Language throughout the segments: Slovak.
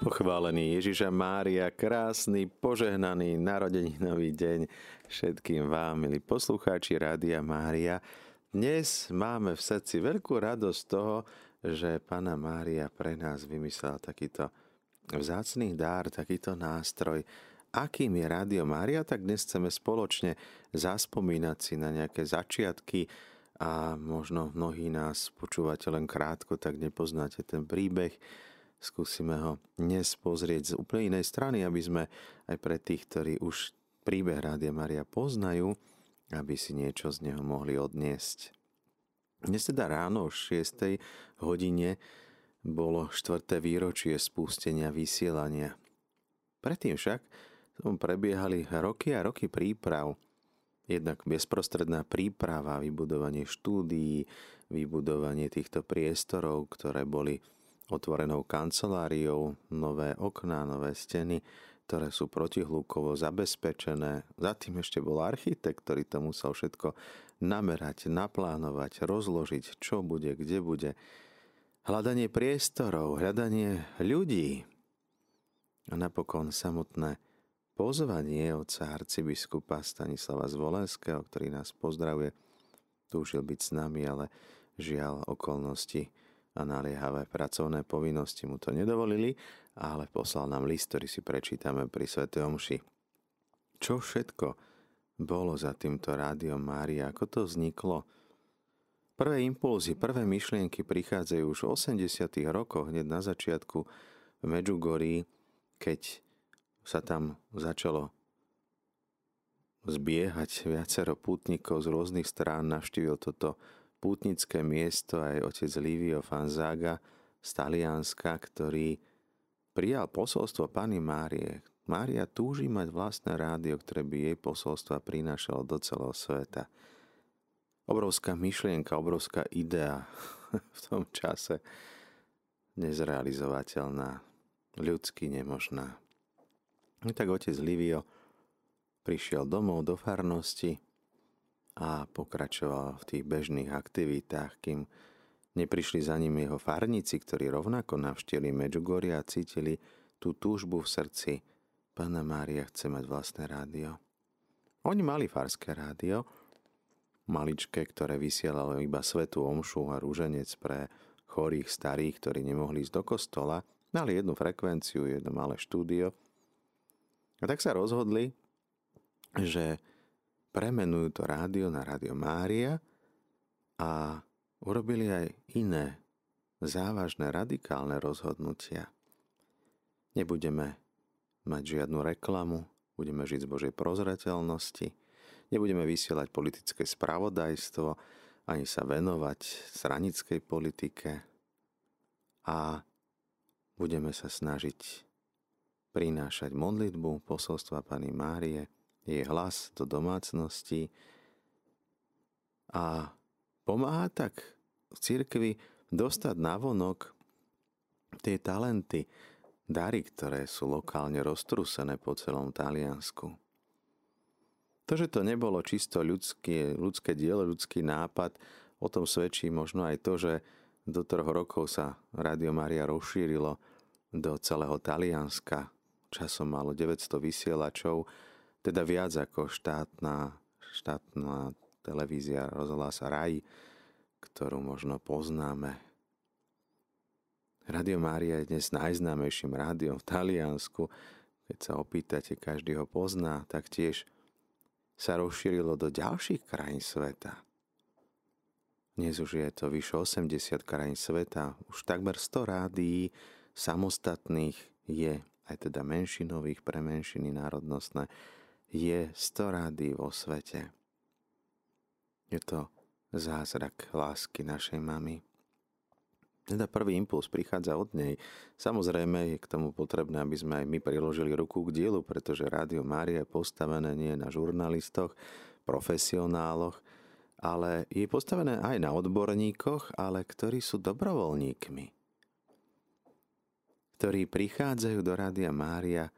Pochválený Ježiša Mária, krásny, požehnaný narodeninový deň všetkým vám, milí poslucháči Rádia Mária. Dnes máme v srdci veľkú radosť toho, že Pana Mária pre nás vymyslela takýto vzácný dár, takýto nástroj. Akým je Rádio Mária, tak dnes chceme spoločne zaspomínať si na nejaké začiatky a možno mnohí nás počúvate len krátko, tak nepoznáte ten príbeh Skúsime ho dnes pozrieť z úplne inej strany, aby sme aj pre tých, ktorí už príbeh Rádia Maria poznajú, aby si niečo z neho mohli odniesť. Dnes teda ráno o 6. hodine bolo štvrté výročie spustenia vysielania. Predtým však prebiehali roky a roky príprav. Jednak bezprostredná príprava, vybudovanie štúdií, vybudovanie týchto priestorov, ktoré boli otvorenou kanceláriou, nové okná, nové steny, ktoré sú protihľúkovo zabezpečené. Za tým ešte bol architekt, ktorý to musel všetko namerať, naplánovať, rozložiť, čo bude, kde bude. Hľadanie priestorov, hľadanie ľudí a napokon samotné pozvanie otca arcibiskupa Stanislava Zvolenského, ktorý nás pozdravuje, túžil byť s nami, ale žiaľ okolnosti a naliehavé pracovné povinnosti mu to nedovolili, ale poslal nám list, ktorý si prečítame pri Sv. Omši. Čo všetko bolo za týmto rádiom Mária? Ako to vzniklo? Prvé impulzy, prvé myšlienky prichádzajú už v 80. rokoch, hneď na začiatku v Medžugorí, keď sa tam začalo zbiehať viacero pútnikov z rôznych strán, navštívil toto pútnické miesto aj otec Livio Fanzaga z Talianska, ktorý prijal posolstvo Pany Márie. Mária túži mať vlastné rádio, ktoré by jej posolstva prinášalo do celého sveta. Obrovská myšlienka, obrovská idea v tom čase nezrealizovateľná, ľudsky nemožná. I tak otec Livio prišiel domov do farnosti, a pokračoval v tých bežných aktivitách, kým neprišli za ním jeho farníci, ktorí rovnako navštívili Medžugoria a cítili tú túžbu v srdci. Pána Mária chce mať vlastné rádio. Oni mali farské rádio, maličké, ktoré vysielalo iba svetú omšu a rúženec pre chorých starých, ktorí nemohli ísť do kostola. Mali jednu frekvenciu, jedno malé štúdio. A tak sa rozhodli, že premenujú to rádio na Rádio Mária a urobili aj iné závažné radikálne rozhodnutia. Nebudeme mať žiadnu reklamu, budeme žiť z Božej prozreteľnosti, nebudeme vysielať politické spravodajstvo, ani sa venovať stranickej politike a budeme sa snažiť prinášať modlitbu posolstva Pany Márie, jej hlas do domácnosti a pomáha tak v cirkvi dostať navonok tie talenty, dary, ktoré sú lokálne roztrúsené po celom Taliansku. To, že to nebolo čisto ľudské, ľudské dielo, ľudský nápad, o tom svedčí možno aj to, že do troch rokov sa Radio Maria rozšírilo do celého Talianska. Časom malo 900 vysielačov teda viac ako štátna, štátna televízia rozhlas Raj, ktorú možno poznáme. Radio Mária je dnes najznámejším rádiom v Taliansku. Keď sa opýtate, každý ho pozná, tak tiež sa rozšírilo do ďalších krajín sveta. Dnes už je to vyše 80 krajín sveta, už takmer 100 rádií samostatných je, aj teda menšinových pre menšiny národnostné, je 100 rády vo svete. Je to zázrak lásky našej mamy. Teda prvý impuls prichádza od nej. Samozrejme je k tomu potrebné, aby sme aj my priložili ruku k dielu, pretože Rádio Mária je postavené nie na žurnalistoch, profesionáloch, ale je postavené aj na odborníkoch, ale ktorí sú dobrovoľníkmi, ktorí prichádzajú do Rádia Mária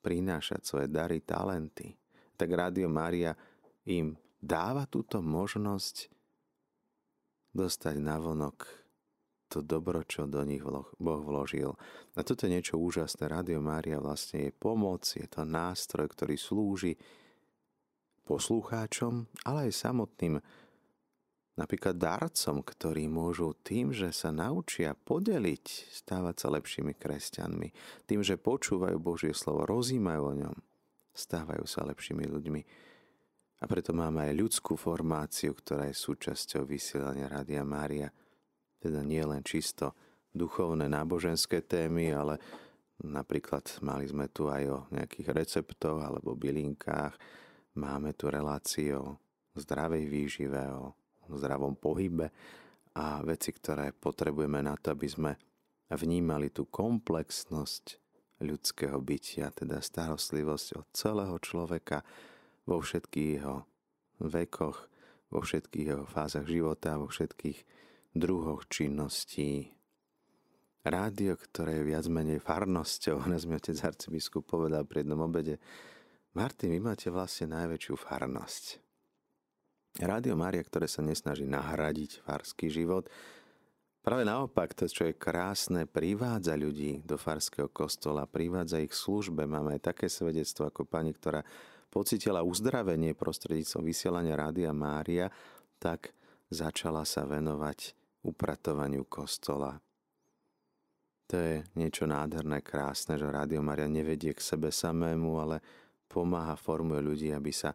prinášať svoje dary, talenty, tak Rádio Mária im dáva túto možnosť dostať navonok to dobro, čo do nich Boh vložil. A toto je niečo úžasné. Rádio Mária vlastne je pomoc, je to nástroj, ktorý slúži poslucháčom, ale aj samotným napríklad darcom, ktorí môžu tým, že sa naučia podeliť, stávať sa lepšími kresťanmi. Tým, že počúvajú Božie slovo, rozímajú o ňom, stávajú sa lepšími ľuďmi. A preto máme aj ľudskú formáciu, ktorá je súčasťou vysielania Rádia Mária. Teda nie len čisto duchovné náboženské témy, ale napríklad mali sme tu aj o nejakých receptoch alebo bylinkách, máme tu reláciu o zdravej výžive, o zdravom pohybe a veci, ktoré potrebujeme na to, aby sme vnímali tú komplexnosť ľudského bytia, teda starostlivosť od celého človeka vo všetkých jeho vekoch, vo všetkých jeho fázach života, vo všetkých druhoch činností. Rádio, ktoré je viac menej farnosťou, nás mi otec arcibiskup povedal pri jednom obede, Martin, vy máte vlastne najväčšiu farnosť. Rádio Mária, ktoré sa nesnaží nahradiť farský život, práve naopak, to, čo je krásne, privádza ľudí do farského kostola, privádza ich službe. Máme aj také svedectvo ako pani, ktorá pocitila uzdravenie prostredníctvom vysielania Rádia Mária, tak začala sa venovať upratovaniu kostola. To je niečo nádherné, krásne, že Rádio Mária nevedie k sebe samému, ale pomáha, formuje ľudí, aby sa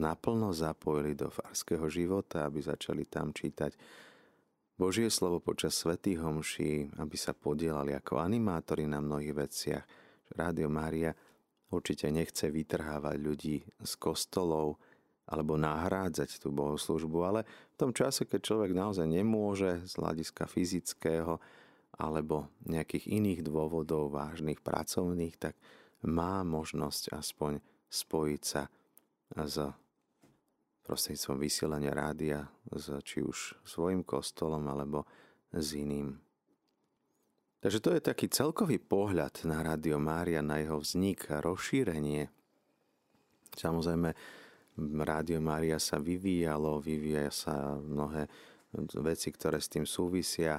naplno zapojili do farského života, aby začali tam čítať Božie slovo počas svätých homší, aby sa podielali ako animátori na mnohých veciach. Rádio Mária určite nechce vytrhávať ľudí z kostolov alebo nahrádzať tú bohoslužbu, ale v tom čase, keď človek naozaj nemôže z hľadiska fyzického alebo nejakých iných dôvodov vážnych, pracovných, tak má možnosť aspoň spojiť sa s prostredníctvom vysielania rádia s či už svojim kostolom alebo s iným. Takže to je taký celkový pohľad na Rádio Mária, na jeho vznik a rozšírenie. Samozrejme, Rádio Mária sa vyvíjalo, vyvíja sa mnohé veci, ktoré s tým súvisia,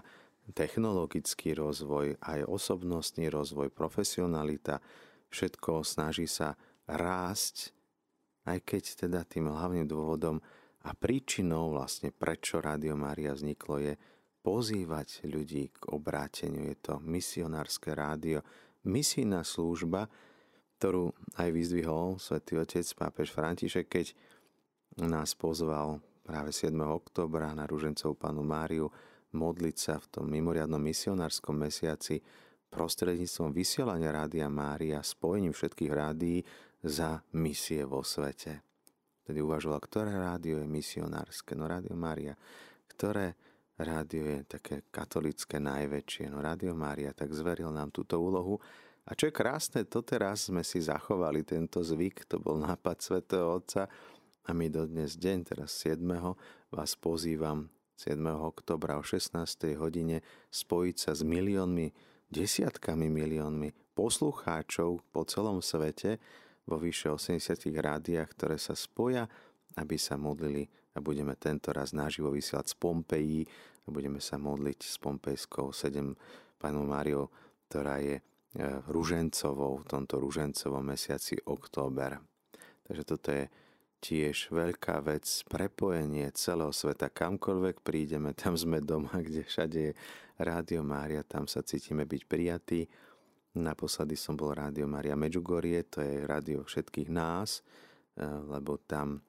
technologický rozvoj, aj osobnostný rozvoj, profesionalita, všetko snaží sa rásť aj keď teda tým hlavným dôvodom a príčinou vlastne prečo Rádio Mária vzniklo je pozývať ľudí k obráteniu. Je to misionárske rádio, misijná služba, ktorú aj vyzdvihol svätý otec pápež František, keď nás pozval práve 7. oktobra na Ružencov panu Máriu modliť sa v tom mimoriadnom misionárskom mesiaci prostredníctvom vysielania Rádia Mária, spojením všetkých rádií za misie vo svete. Tedy uvažoval, ktoré rádio je misionárske. No Rádio Mária. Ktoré rádio je také katolické najväčšie. No Rádio Mária tak zveril nám túto úlohu. A čo je krásne, to teraz sme si zachovali tento zvyk, to bol nápad svätého Otca a my dodnes deň, teraz 7. vás pozývam 7. oktobra o 16. hodine spojiť sa s miliónmi, desiatkami miliónmi poslucháčov po celom svete, vo vyše 80 rádiách, ktoré sa spoja, aby sa modlili a budeme tento raz naživo vysielať z Pompeji a budeme sa modliť s Pompejskou 7 pánom Máriou, ktorá je e, ružencovou v tomto ružencovom mesiaci október. Takže toto je tiež veľká vec, prepojenie celého sveta. Kamkoľvek prídeme, tam sme doma, kde všade je Rádio Mária, tam sa cítime byť prijatí Naposledy som bol Rádio Maria Medžugorie, to je rádio všetkých nás, eh, lebo tam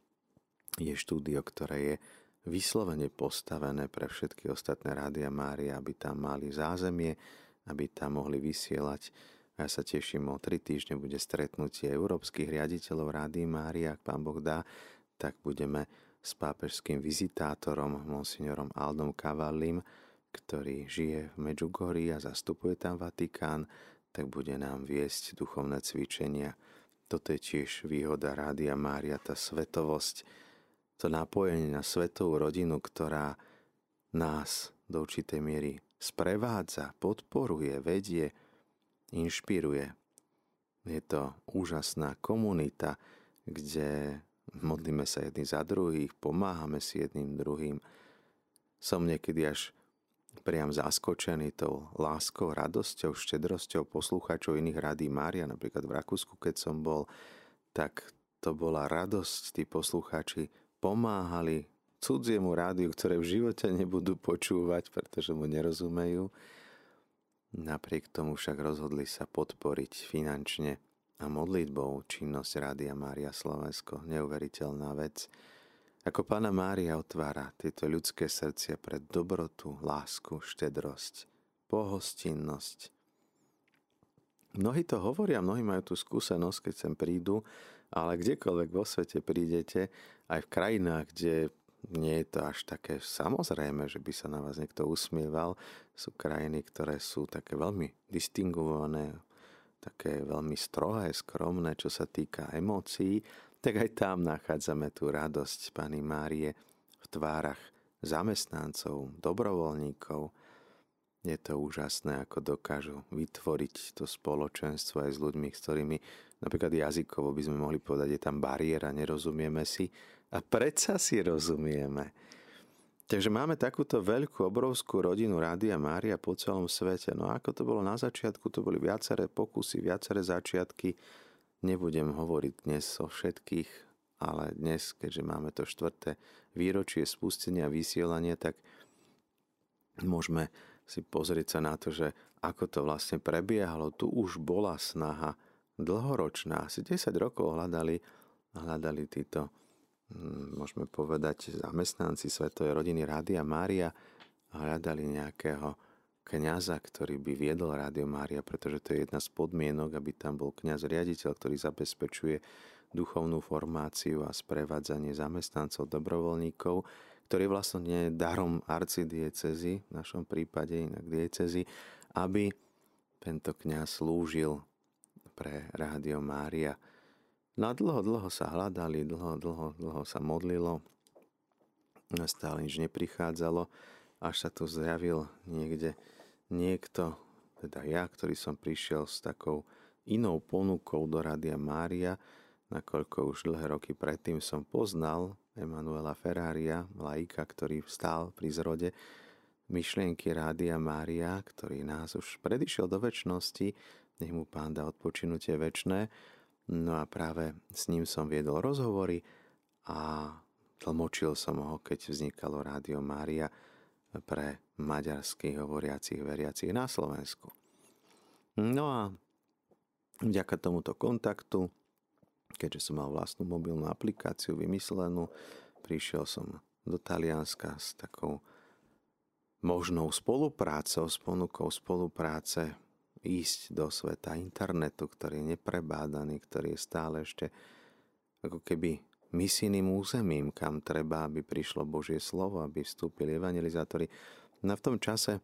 je štúdio, ktoré je vyslovene postavené pre všetky ostatné Rádia Mária, aby tam mali zázemie, aby tam mohli vysielať. Ja sa teším, o tri týždne bude stretnutie európskych riaditeľov Rády Mária, ak pán Boh dá, tak budeme s pápežským vizitátorom, monsignorom Aldom Cavallim, ktorý žije v Medžugorí a zastupuje tam Vatikán, tak bude nám viesť duchovné cvičenia. Toto je tiež výhoda Rádia Mária, tá svetovosť, to napojenie na svetovú rodinu, ktorá nás do určitej miery sprevádza, podporuje, vedie, inšpiruje. Je to úžasná komunita, kde modlíme sa jedni za druhých, pomáhame si jedným druhým. Som niekedy až priam zaskočený tou láskou, radosťou, štedrosťou poslucháčov iných rádií Mária, napríklad v Rakúsku, keď som bol, tak to bola radosť, tí poslucháči pomáhali cudziemu rádiu, ktoré v živote nebudú počúvať, pretože mu nerozumejú. Napriek tomu však rozhodli sa podporiť finančne a modlitbou činnosť Rádia Mária Slovensko. Neuveriteľná vec. Ako Pána Mária otvára tieto ľudské srdcia pre dobrotu, lásku, štedrosť, pohostinnosť. Mnohí to hovoria, mnohí majú tú skúsenosť, keď sem prídu, ale kdekoľvek vo svete prídete, aj v krajinách, kde nie je to až také samozrejme, že by sa na vás niekto usmieval. Sú krajiny, ktoré sú také veľmi distingované, také veľmi strohé, skromné, čo sa týka emócií tak aj tam nachádzame tú radosť Pany Márie v tvárach zamestnancov, dobrovoľníkov. Je to úžasné, ako dokážu vytvoriť to spoločenstvo aj s ľuďmi, s ktorými napríklad jazykovo by sme mohli povedať, je tam bariéra, nerozumieme si a predsa si rozumieme. Takže máme takúto veľkú, obrovskú rodinu Rádia Mária po celom svete. No ako to bolo na začiatku, to boli viaceré pokusy, viaceré začiatky, Nebudem hovoriť dnes o všetkých, ale dnes, keďže máme to štvrté výročie spustenia vysielania, tak môžeme si pozrieť sa na to, že ako to vlastne prebiehalo. Tu už bola snaha dlhoročná. Asi 10 rokov hľadali, hľadali títo, hm, môžeme povedať, zamestnanci Svetovej rodiny Rádia Mária hľadali nejakého kňaza, ktorý by viedol Rádio Mária, pretože to je jedna z podmienok, aby tam bol kňaz riaditeľ, ktorý zabezpečuje duchovnú formáciu a sprevádzanie zamestnancov, dobrovoľníkov, ktorý vlastne nie je darom arcidiecezy, v našom prípade inak diecezy, aby tento kňaz slúžil pre Rádio Mária. No a dlho, dlho sa hľadali, dlho, dlho, dlho sa modlilo, stále nič neprichádzalo, až sa tu zjavil niekde niekto, teda ja, ktorý som prišiel s takou inou ponukou do Rádia Mária, nakoľko už dlhé roky predtým som poznal Emanuela Ferraria, laika, ktorý vstal pri zrode myšlienky Rádia Mária, ktorý nás už predišiel do väčšnosti, nech mu pán dá odpočinutie väčšné. No a práve s ním som viedol rozhovory a tlmočil som ho, keď vznikalo Rádio Mária pre maďarských hovoriacich veriacich na Slovensku. No a vďaka tomuto kontaktu, keďže som mal vlastnú mobilnú aplikáciu vymyslenú, prišiel som do Talianska s takou možnou spoluprácou, s ponukou spolupráce ísť do sveta internetu, ktorý je neprebádaný, ktorý je stále ešte ako keby misijným územím, kam treba, aby prišlo Božie slovo, aby vstúpili evangelizátori. No v tom čase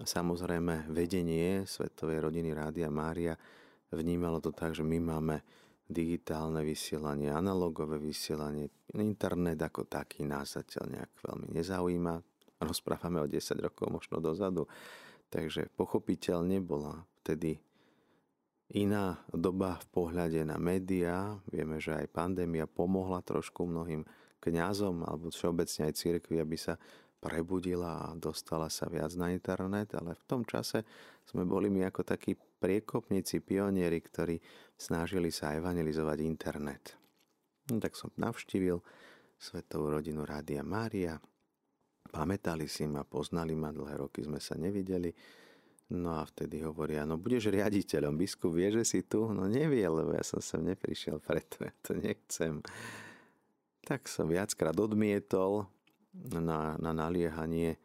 samozrejme vedenie Svetovej rodiny Rádia Mária vnímalo to tak, že my máme digitálne vysielanie, analogové vysielanie, internet ako taký nás zatiaľ nejak veľmi nezaujíma. Rozprávame o 10 rokov možno dozadu. Takže pochopiteľne bola vtedy iná doba v pohľade na médiá. Vieme, že aj pandémia pomohla trošku mnohým kňazom alebo všeobecne aj cirkvi, aby sa prebudila a dostala sa viac na internet, ale v tom čase sme boli my ako takí priekopníci, pionieri, ktorí snažili sa evangelizovať internet. No, tak som navštívil svetovú rodinu Rádia Mária. Pamätali si ma, poznali ma, dlhé roky sme sa nevideli No a vtedy hovoria, no budeš riaditeľom, biskup vie, že si tu? No nevie, lebo ja som sem neprišiel preto, ja to nechcem. Tak som viackrát odmietol na, na naliehanie,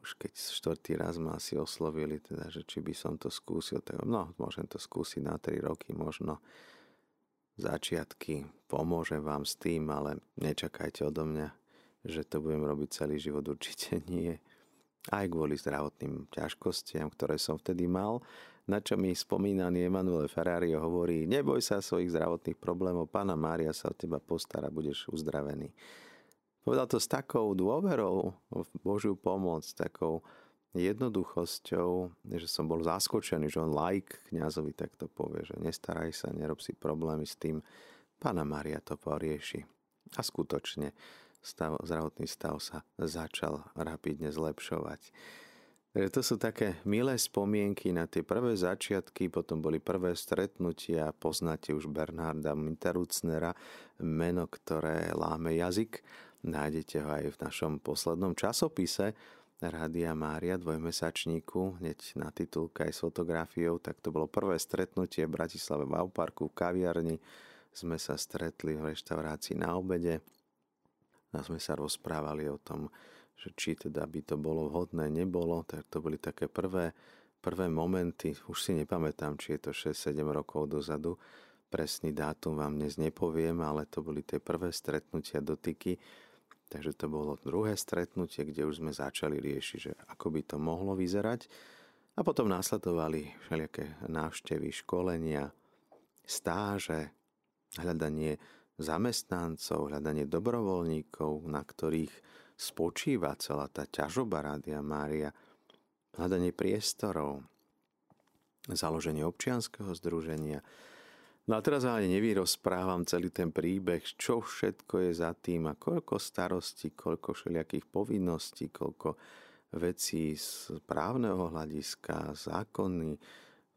už keď štvrtý raz ma asi oslovili, teda, že či by som to skúsil, tak no, môžem to skúsiť na 3 roky možno. Začiatky, pomôžem vám s tým, ale nečakajte odo mňa, že to budem robiť celý život, určite nie aj kvôli zdravotným ťažkostiam, ktoré som vtedy mal, na čo mi spomínaný Emanuele Ferrari hovorí, neboj sa svojich zdravotných problémov, pána Mária sa o teba postará, budeš uzdravený. Povedal to s takou dôverou v Božiu pomoc, takou jednoduchosťou, že som bol zaskočený, že on like kňazovi takto povie, že nestaraj sa, nerob si problémy s tým, pána Mária to porieši. A skutočne stav, zdravotný stav sa začal rapidne zlepšovať. To sú také milé spomienky na tie prvé začiatky, potom boli prvé stretnutia, poznáte už Bernarda Minterucnera, meno, ktoré láme jazyk. Nájdete ho aj v našom poslednom časopise Rádia Mária, dvojmesačníku, hneď na titulke aj s fotografiou, tak to bolo prvé stretnutie v Bratislave v Auparku, v kaviarni. Sme sa stretli v reštaurácii na obede a sme sa rozprávali o tom, že či teda by to bolo vhodné, nebolo, tak to boli také prvé, prvé momenty, už si nepamätám, či je to 6-7 rokov dozadu, presný dátum vám dnes nepoviem, ale to boli tie prvé stretnutia, dotyky, takže to bolo druhé stretnutie, kde už sme začali riešiť, že ako by to mohlo vyzerať. A potom následovali všelijaké návštevy, školenia, stáže, hľadanie zamestnancov, hľadanie dobrovoľníkov, na ktorých spočíva celá tá ťažoba Rádia Mária, hľadanie priestorov, založenie občianského združenia. No a teraz ani nevyrozprávam celý ten príbeh, čo všetko je za tým a koľko starostí, koľko všelijakých povinností, koľko vecí z právneho hľadiska, zákony,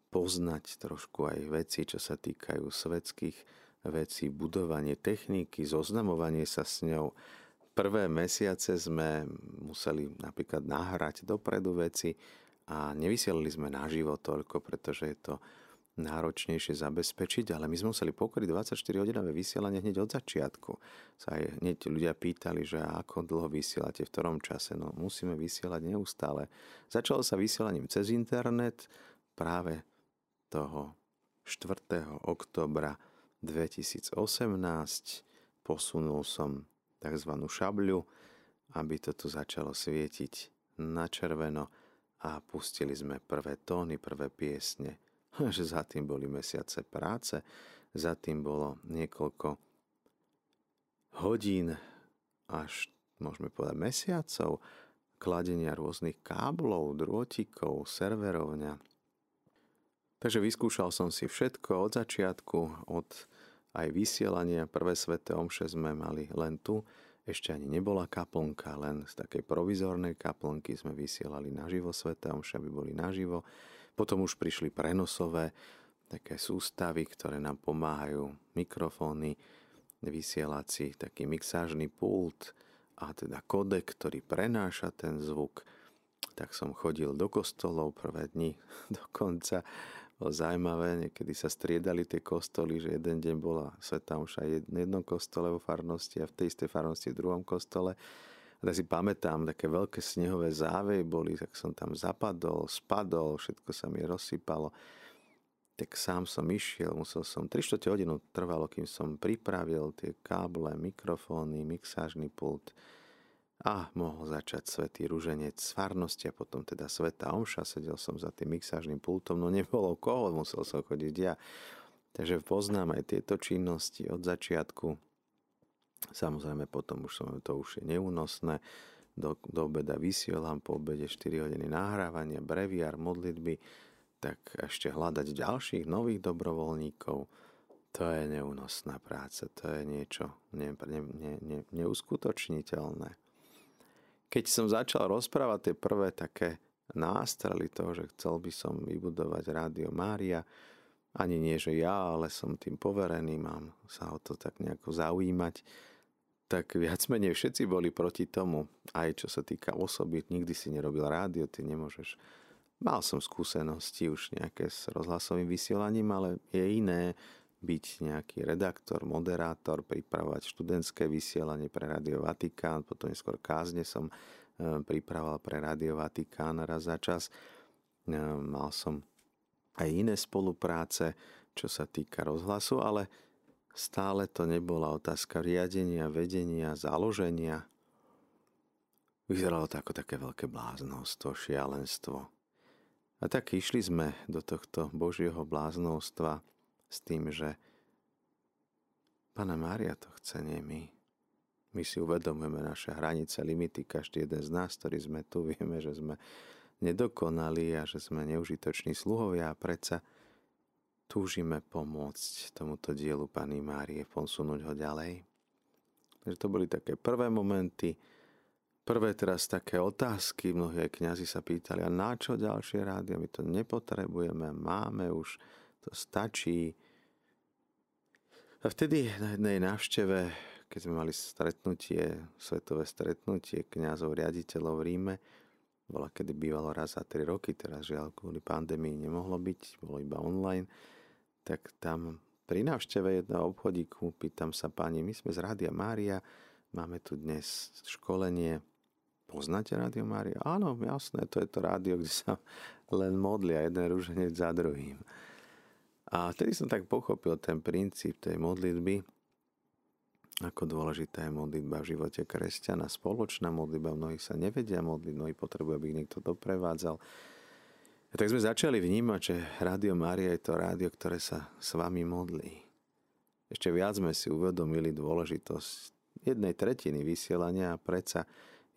poznať trošku aj veci, čo sa týkajú svetských vecí, budovanie techniky, zoznamovanie sa s ňou, prvé mesiace sme museli napríklad nahrať dopredu veci a nevysielali sme naživo toľko, pretože je to náročnejšie zabezpečiť, ale my sme museli pokryť 24-hodinové vysielanie hneď od začiatku. Sa aj hneď ľudia pýtali, že ako dlho vysielate, v ktorom čase. No musíme vysielať neustále. Začalo sa vysielaním cez internet práve toho 4. oktobra 2018. Posunul som tzv. šabľu, aby to tu začalo svietiť na červeno a pustili sme prvé tóny, prvé piesne. Že za tým boli mesiace práce, za tým bolo niekoľko hodín až môžeme povedať mesiacov kladenia rôznych káblov, drôtikov, serverovňa. Takže vyskúšal som si všetko od začiatku, od aj vysielania. Prvé sveté omše sme mali len tu. Ešte ani nebola kaplnka, len z takej provizornej kaplnky sme vysielali naživo sveté omše, aby boli naživo. Potom už prišli prenosové také sústavy, ktoré nám pomáhajú, mikrofóny, vysielací, taký mixážny pult a teda kodek, ktorý prenáša ten zvuk. Tak som chodil do kostolov prvé dni dokonca bolo zaujímavé, niekedy sa striedali tie kostoly, že jeden deň bola Sveta Omša v jednom kostole vo farnosti a v tej istej farnosti v druhom kostole. A tak si pamätám, také veľké snehové závej boli, tak som tam zapadol, spadol, všetko sa mi rozsypalo. Tak sám som išiel, musel som 3 hodinu trvalo, kým som pripravil tie káble, mikrofóny, mixážny pult, a mohol začať svetý ruženec z farnosti a potom teda sveta omša. Sedel som za tým mixážnym pultom, no nebolo koho, musel som chodiť ja. Takže poznám aj tieto činnosti od začiatku. Samozrejme potom už som, to už je neúnosné. Do, do obeda vysielam, po obede 4 hodiny nahrávania, breviár, modlitby, tak ešte hľadať ďalších nových dobrovoľníkov. To je neúnosná práca, to je niečo ne, ne, ne, ne, neuskutočniteľné. Keď som začal rozprávať tie prvé také nástrely toho, že chcel by som vybudovať Rádio Mária, ani nie, že ja, ale som tým poverený, mám sa o to tak nejako zaujímať, tak viac menej všetci boli proti tomu, aj čo sa týka osoby, nikdy si nerobil rádio, ty nemôžeš. Mal som skúsenosti už nejaké s rozhlasovým vysielaním, ale je iné byť nejaký redaktor, moderátor, pripravovať študentské vysielanie pre Radio Vatikán, potom neskôr kázne som e, pripravoval pre Radio Vatikán raz za čas. E, mal som aj iné spolupráce, čo sa týka rozhlasu, ale stále to nebola otázka riadenia, vedenia, založenia. Vyzeralo to ako také veľké bláznostvo, šialenstvo. A tak išli sme do tohto Božieho bláznostva, s tým, že Pana Mária to chce, nie my. My si uvedomujeme naše hranice, limity, každý jeden z nás, ktorý sme tu, vieme, že sme nedokonali a že sme neužitoční sluhovia a predsa túžime pomôcť tomuto dielu Pany Márie, posunúť ho ďalej. Takže to boli také prvé momenty, prvé teraz také otázky, mnohí aj kniazy sa pýtali, a na čo ďalšie rádio? My to nepotrebujeme, máme už, to stačí. A vtedy na jednej návšteve, keď sme mali stretnutie, svetové stretnutie kňazov, riaditeľov v Ríme, bola kedy bývalo raz za 3 roky, teraz žiaľ kvôli pandémii nemohlo byť, bolo iba online, tak tam pri návšteve jedného obchodíku pýtam sa pani, my sme z Rádia Mária, máme tu dnes školenie, poznáte Rádio Mária? Áno, jasné, to je to rádio, kde sa len modlia jeden rúženec za druhým. A vtedy som tak pochopil ten princíp tej modlitby, ako dôležitá je modlitba v živote kresťana. Spoločná modlitba, mnohí sa nevedia modliť, mnohí potrebujú, aby ich niekto doprevádzal. A tak sme začali vnímať, že Rádio Mária je to rádio, ktoré sa s vami modlí. Ešte viac sme si uvedomili dôležitosť jednej tretiny vysielania a predsa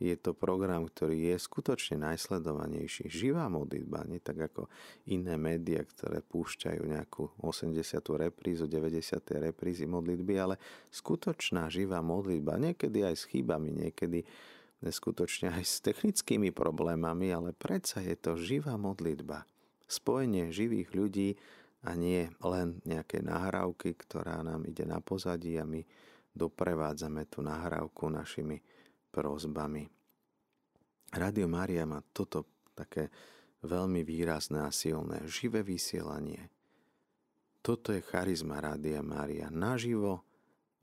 je to program, ktorý je skutočne najsledovanejší. Živá modlitba, nie tak ako iné médiá, ktoré púšťajú nejakú 80. reprízu, 90. reprízy modlitby, ale skutočná živá modlitba, niekedy aj s chybami, niekedy skutočne aj s technickými problémami, ale predsa je to živá modlitba. Spojenie živých ľudí a nie len nejaké nahrávky, ktorá nám ide na pozadí a my doprevádzame tú nahrávku našimi prozbami. Radio Mária má toto také veľmi výrazné a silné živé vysielanie. Toto je charizma Rádia Mária naživo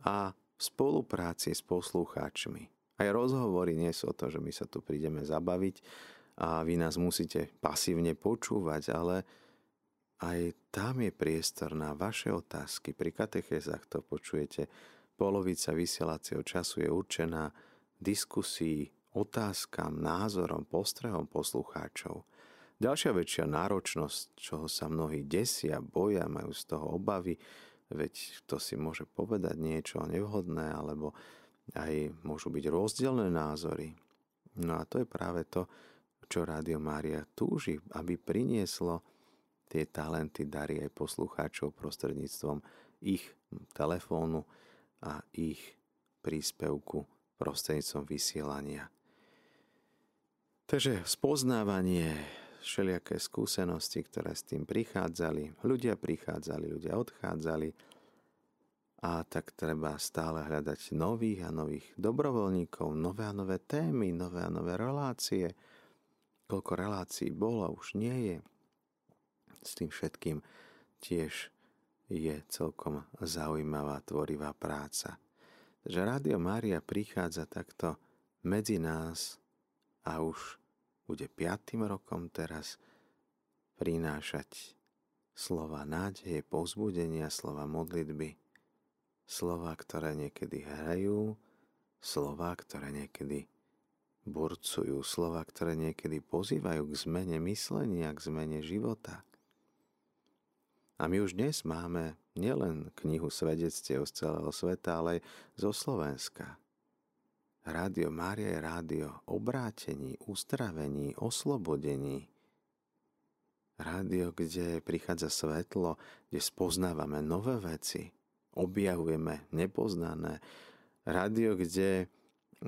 a v spolupráci s poslucháčmi. Aj rozhovory nie sú o to, že my sa tu prídeme zabaviť a vy nás musíte pasívne počúvať, ale aj tam je priestor na vaše otázky. Pri katechézach to počujete. Polovica vysielacieho času je určená diskusii, otázkam, názorom, postrehom poslucháčov. Ďalšia väčšia náročnosť, čoho sa mnohí desia, boja, majú z toho obavy, veď to si môže povedať niečo nevhodné, alebo aj môžu byť rozdielne názory. No a to je práve to, čo Rádio Mária túži, aby prinieslo tie talenty, dary aj poslucháčov prostredníctvom ich telefónu a ich príspevku prostredníctvom vysielania. Takže spoznávanie, všelijaké skúsenosti, ktoré s tým prichádzali, ľudia prichádzali, ľudia odchádzali a tak treba stále hľadať nových a nových dobrovoľníkov, nové a nové témy, nové a nové relácie. Koľko relácií bolo, už nie je. S tým všetkým tiež je celkom zaujímavá, tvorivá práca že Rádio Mária prichádza takto medzi nás a už bude piatým rokom teraz prinášať slova nádeje, povzbudenia, slova modlitby, slova, ktoré niekedy hrajú, slova, ktoré niekedy burcujú, slova, ktoré niekedy pozývajú k zmene myslenia, k zmene života. A my už dnes máme nielen knihu svedectiev z celého sveta, ale aj zo Slovenska. Rádio Mária je rádio obrátení, ustravení, oslobodení. Rádio, kde prichádza svetlo, kde spoznávame nové veci, objavujeme nepoznané. Rádio, kde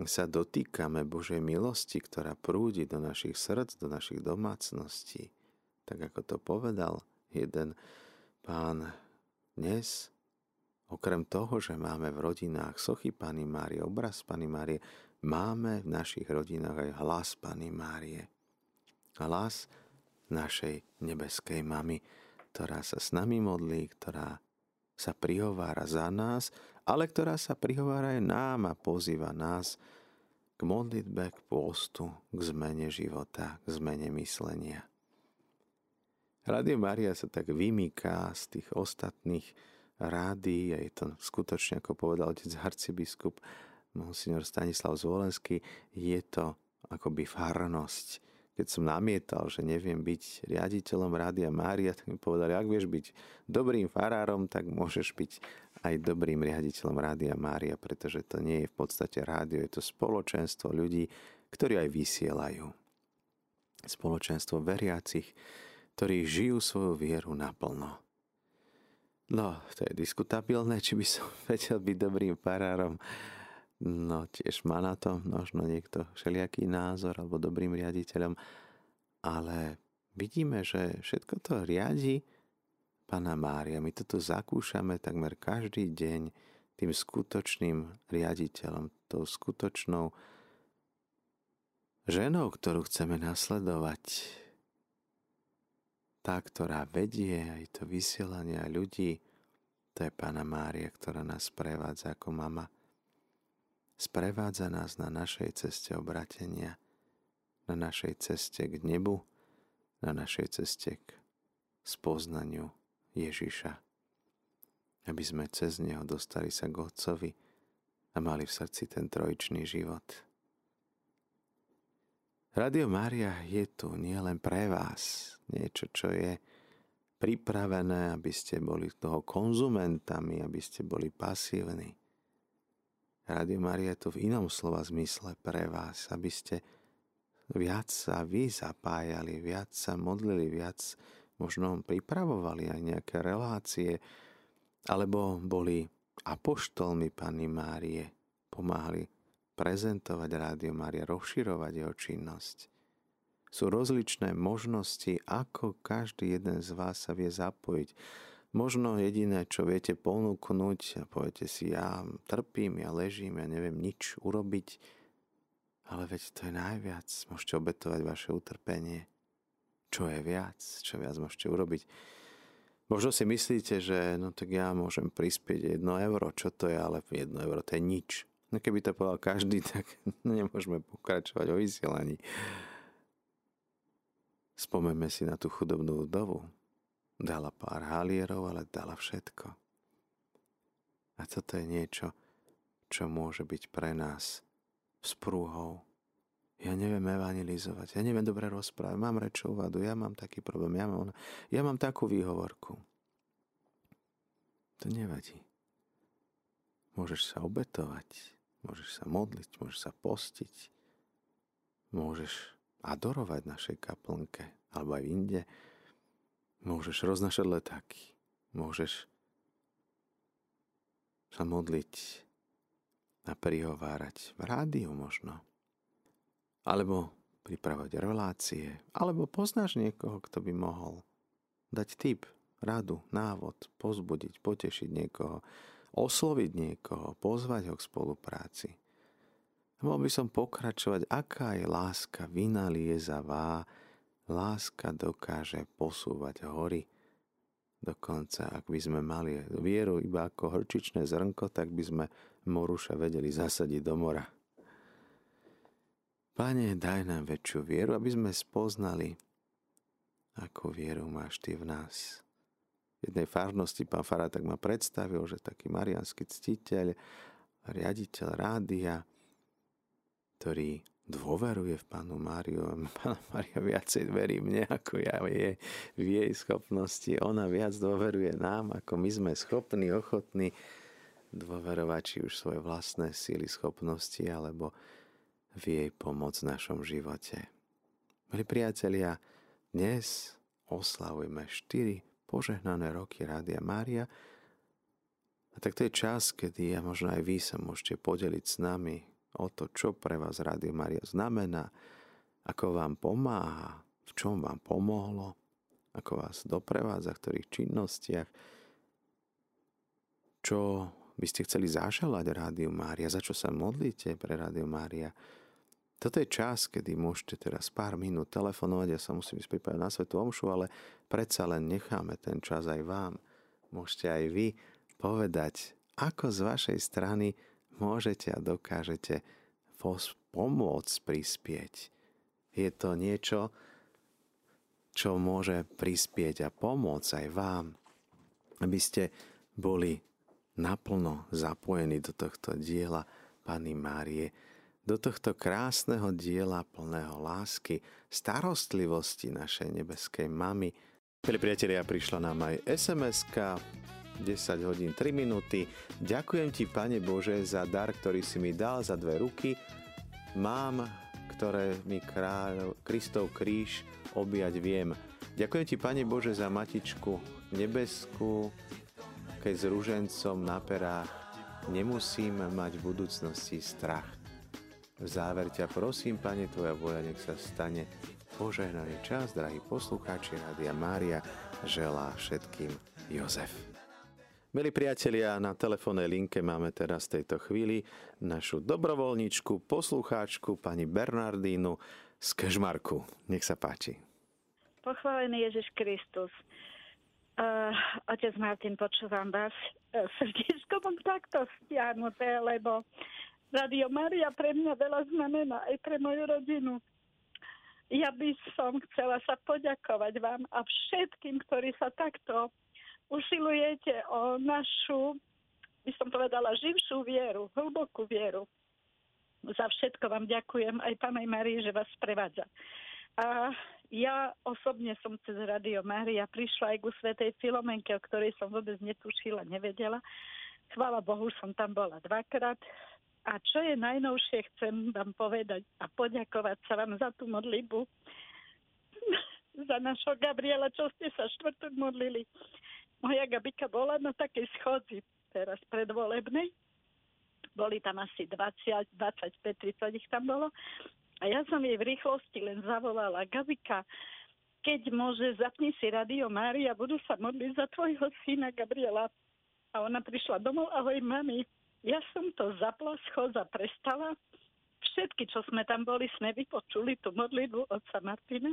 sa dotýkame Božej milosti, ktorá prúdi do našich srdc, do našich domácností. Tak ako to povedal jeden Pán, dnes, okrem toho, že máme v rodinách sochy Pany Márie, obraz Pany Márie, máme v našich rodinách aj hlas Pany Márie. Hlas našej nebeskej mamy, ktorá sa s nami modlí, ktorá sa prihovára za nás, ale ktorá sa prihovára aj nám a pozýva nás k modlitbe, k postu, k zmene života, k zmene myslenia. Rádio Maria sa tak vymýka z tých ostatných rádií a je to skutočne, ako povedal otec arcibiskup monsignor Stanislav Zvolenský, je to akoby farnosť. Keď som namietal, že neviem byť riaditeľom Rádia Mária, tak mi povedali, ak vieš byť dobrým farárom, tak môžeš byť aj dobrým riaditeľom Rádia Mária, pretože to nie je v podstate rádio, je to spoločenstvo ľudí, ktorí aj vysielajú. Spoločenstvo veriacich, ktorí žijú svoju vieru naplno. No, to je diskutabilné, či by som vedel byť dobrým farárom. No tiež má na to možno niekto všelijaký názor alebo dobrým riaditeľom, ale vidíme, že všetko to riadi Pana Mária. My toto zakúšame takmer každý deň tým skutočným riaditeľom, tou skutočnou ženou, ktorú chceme nasledovať. Tá, ktorá vedie aj to vysielanie ľudí, to je Pána Mária, ktorá nás prevádza ako mama sprevádza nás na našej ceste obratenia, na našej ceste k nebu, na našej ceste k spoznaniu Ježiša, aby sme cez Neho dostali sa k Otcovi a mali v srdci ten trojičný život. Radio Mária je tu nielen pre vás, niečo, čo je pripravené, aby ste boli toho konzumentami, aby ste boli pasívni, Rádio Maria je to v inom slova zmysle pre vás, aby ste viac sa vy zapájali, viac sa modlili, viac možno pripravovali aj nejaké relácie, alebo boli apoštolmi Panny Márie, pomáhali prezentovať Rádio Maria, rozširovať jeho činnosť. Sú rozličné možnosti, ako každý jeden z vás sa vie zapojiť Možno jediné, čo viete ponúknuť a poviete si, ja trpím, ja ležím, ja neviem nič urobiť, ale veď to je najviac. Môžete obetovať vaše utrpenie. Čo je viac? Čo viac môžete urobiť? Možno si myslíte, že no tak ja môžem prispieť 1 euro. Čo to je? Ale 1 euro to je nič. No keby to povedal každý, tak nemôžeme pokračovať o vysielaní. Spomeňme si na tú chudobnú vdovu. Dala pár halierov, ale dala všetko. A toto je niečo, čo môže byť pre nás sprúhou. Ja neviem evangelizovať, ja neviem dobre rozprávať, mám rečovú vadu, ja mám taký problém, ja mám, ja mám takú výhovorku. To nevadí. Môžeš sa obetovať, môžeš sa modliť, môžeš sa postiť, môžeš adorovať našej kaplnke alebo aj inde, Môžeš roznašať letáky. Môžeš sa modliť a prihovárať v rádiu možno. Alebo pripravať relácie. Alebo poznáš niekoho, kto by mohol dať tip, radu, návod, pozbudiť, potešiť niekoho, osloviť niekoho, pozvať ho k spolupráci. Mohol by som pokračovať, aká je láska vynaliezavá, Láska dokáže posúvať hory. Dokonca, ak by sme mali vieru iba ako horčičné zrnko, tak by sme moruša vedeli zasadiť do mora. Pane, daj nám väčšiu vieru, aby sme spoznali, akú vieru máš Ty v nás. Jednej farnosti pán Fará tak ma predstavil, že taký marianský ctiteľ, riaditeľ rádia, ktorý dôveruje v Pánu Máriu. Pána Mária viacej verí mne, ako ja je v jej schopnosti. Ona viac dôveruje nám, ako my sme schopní, ochotní dôverovať či už svoje vlastné síly, schopnosti, alebo v jej pomoc v našom živote. Milí priatelia, dnes oslavujeme 4 požehnané roky Rádia Mária. A tak to je čas, kedy ja možno aj vy sa môžete podeliť s nami o to, čo pre vás Rádio Maria znamená, ako vám pomáha, v čom vám pomohlo, ako vás doprevádza, v ktorých činnostiach, čo by ste chceli zaželať Rádiu Mária, za čo sa modlíte pre Rádio Mária. Toto je čas, kedy môžete teraz pár minút telefonovať, ja sa musím pripraviť na Svetu Omšu, ale predsa len necháme ten čas aj vám. Môžete aj vy povedať, ako z vašej strany môžete a dokážete pomôcť prispieť. Je to niečo, čo môže prispieť a pomôcť aj vám, aby ste boli naplno zapojení do tohto diela Pany Márie, do tohto krásneho diela plného lásky, starostlivosti našej nebeskej mamy. Milí priatelia, prišla nám aj sms 10 hodín 3 minúty. Ďakujem ti, Pane Bože, za dar, ktorý si mi dal za dve ruky. Mám, ktoré mi kráľ, Kristov kríž objať viem. Ďakujem ti, Pane Bože, za matičku nebeskú, keď s rúžencom na perách nemusím mať v budúcnosti strach. V záver ťa prosím, Pane, Tvoja voja nech sa stane požehnaný čas, drahí poslucháči Rádia Mária, želá všetkým Jozef. Milí priatelia, na telefónnej linke máme teraz v tejto chvíli našu dobrovoľničku, poslucháčku, pani Bernardínu z Kežmarku. Nech sa páči. Pochválený Ježiš Kristus. Uh, otec Martin, počúvam vás. Uh, srdiečko mám takto stiahnuté, lebo Radio Maria pre mňa veľa znamená aj pre moju rodinu. Ja by som chcela sa poďakovať vám a všetkým, ktorí sa takto usilujete o našu, by som povedala, živšiu vieru, hlbokú vieru. Za všetko vám ďakujem aj pánej Marii, že vás sprevádza. A ja osobne som cez Radio Mária prišla aj ku Svetej Filomenke, o ktorej som vôbec netušila, nevedela. Chvála Bohu, som tam bola dvakrát. A čo je najnovšie, chcem vám povedať a poďakovať sa vám za tú modlibu, za našho Gabriela, čo ste sa štvrtok modlili. Moja Gabika bola na takej schodzi teraz predvolebnej. Boli tam asi 20, 25, 30 ich tam bolo. A ja som jej v rýchlosti len zavolala, Gabika, keď môže, zapni si Radio Mária, budú sa modliť za tvojho syna Gabriela. A ona prišla domov, ahoj mami. Ja som to zapla, schoza prestala. Všetky, čo sme tam boli, sme vypočuli tú modlitbu otca Martina.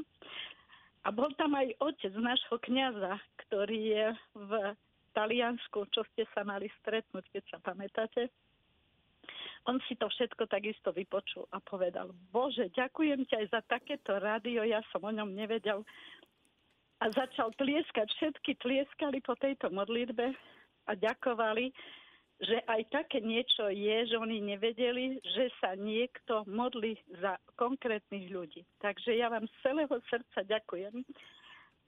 A bol tam aj otec nášho kniaza, ktorý je v Taliansku, čo ste sa mali stretnúť, keď sa pamätáte on si to všetko takisto vypočul a povedal, Bože, ďakujem ti aj za takéto rádio, ja som o ňom nevedel. A začal tlieskať, všetky tlieskali po tejto modlitbe a ďakovali, že aj také niečo je, že oni nevedeli, že sa niekto modlí za konkrétnych ľudí. Takže ja vám z celého srdca ďakujem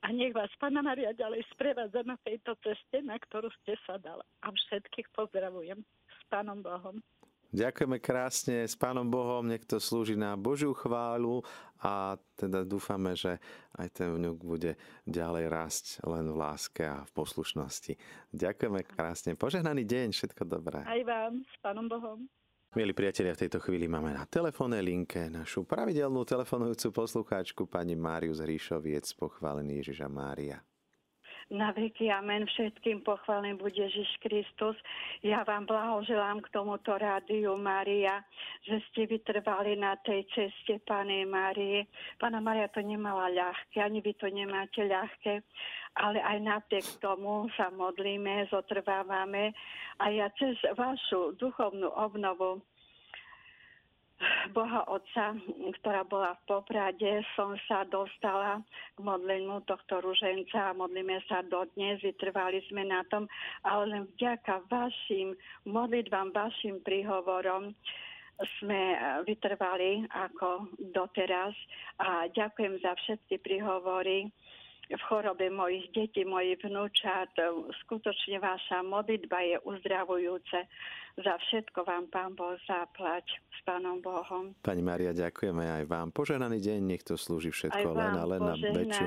a nech vás Pana Maria ďalej sprevádza na tejto ceste, na ktorú ste sa dala. A všetkých pozdravujem s Pánom Bohom. Ďakujeme krásne s Pánom Bohom, nech to slúži na Božiu chválu a teda dúfame, že aj ten vňuk bude ďalej rásť len v láske a v poslušnosti. Ďakujeme krásne. Požehnaný deň, všetko dobré. Aj vám, s Pánom Bohom. Milí priatelia, v tejto chvíli máme na telefónnej linke našu pravidelnú telefonujúcu poslucháčku pani Máriu z Ríšoviec, pochválený Ježiša Mária na veky. Amen. Všetkým pochválený bude Ježiš Kristus. Ja vám blahoželám k tomuto rádiu Mária, že ste vytrvali na tej ceste Pane Márie. Pána Maria to nemala ľahké, ani vy to nemáte ľahké, ale aj napriek tomu sa modlíme, zotrvávame a ja cez vašu duchovnú obnovu Boha Otca, ktorá bola v Poprade, som sa dostala k modleniu tohto ruženca a modlíme sa dodnes, vytrvali sme na tom, ale len vďaka vašim modlitbám, vašim príhovorom sme vytrvali ako doteraz. A ďakujem za všetky príhovory v chorobe mojich detí, mojich vnúčat. Skutočne vaša modlitba je uzdravujúce. Za všetko vám Pán Boh zaplať s Pánom Bohom. Pani Maria, ďakujeme aj vám. Poženaný deň, nech to slúži všetko len a len na väčšiu,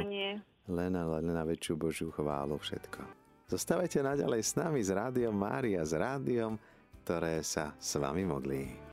len a len na väčšiu Božiu chválu všetko. Zostávajte naďalej s nami s Rádiom Mária, s rádiom, ktoré sa s vami modlí.